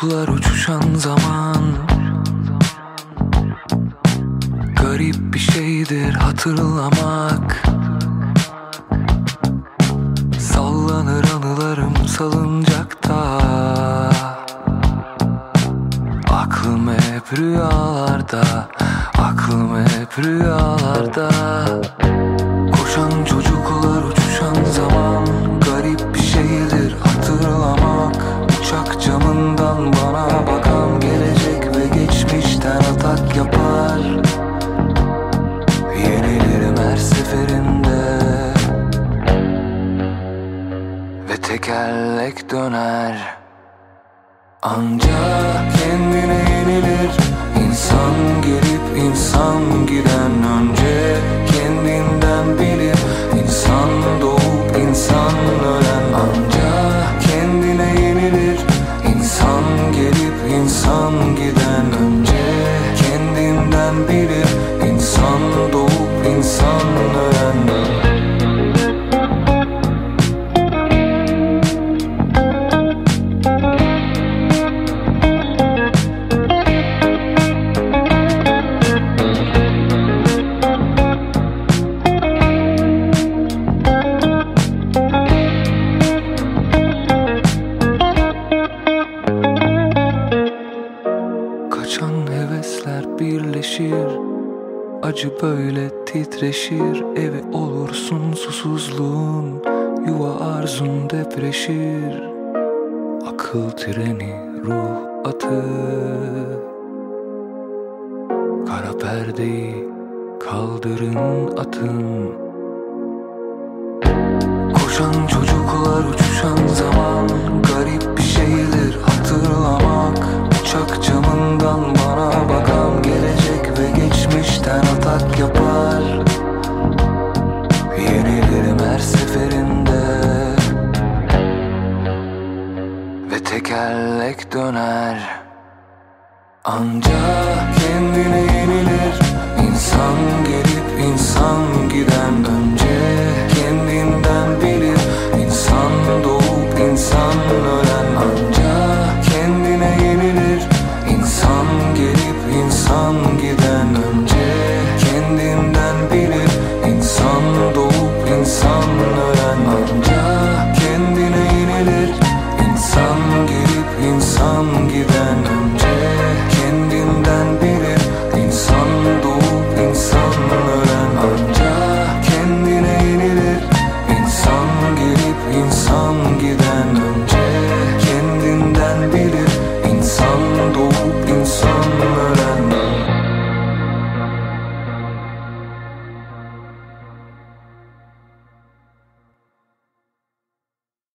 çocuklar uçuşan zaman. Garip bir şeydir hatırlamak. Sallanır anılarım salıncakta. Aklım hep rüyalarda Aklım hep rüyalarda tekerlek döner. Ancak kendine yenilir. İnsan gelip insan giden önce Acı böyle titreşir Evi olursun susuzluğun Yuva arzun depreşir. Akıl treni ruh atı. Kara perdeyi kaldırın atın. Koşan çocuklar tekerlek döner. Ancak kendine yenilir. İnsan gelip insan giden önce kendinden bilir. İnsan doğup insan ölen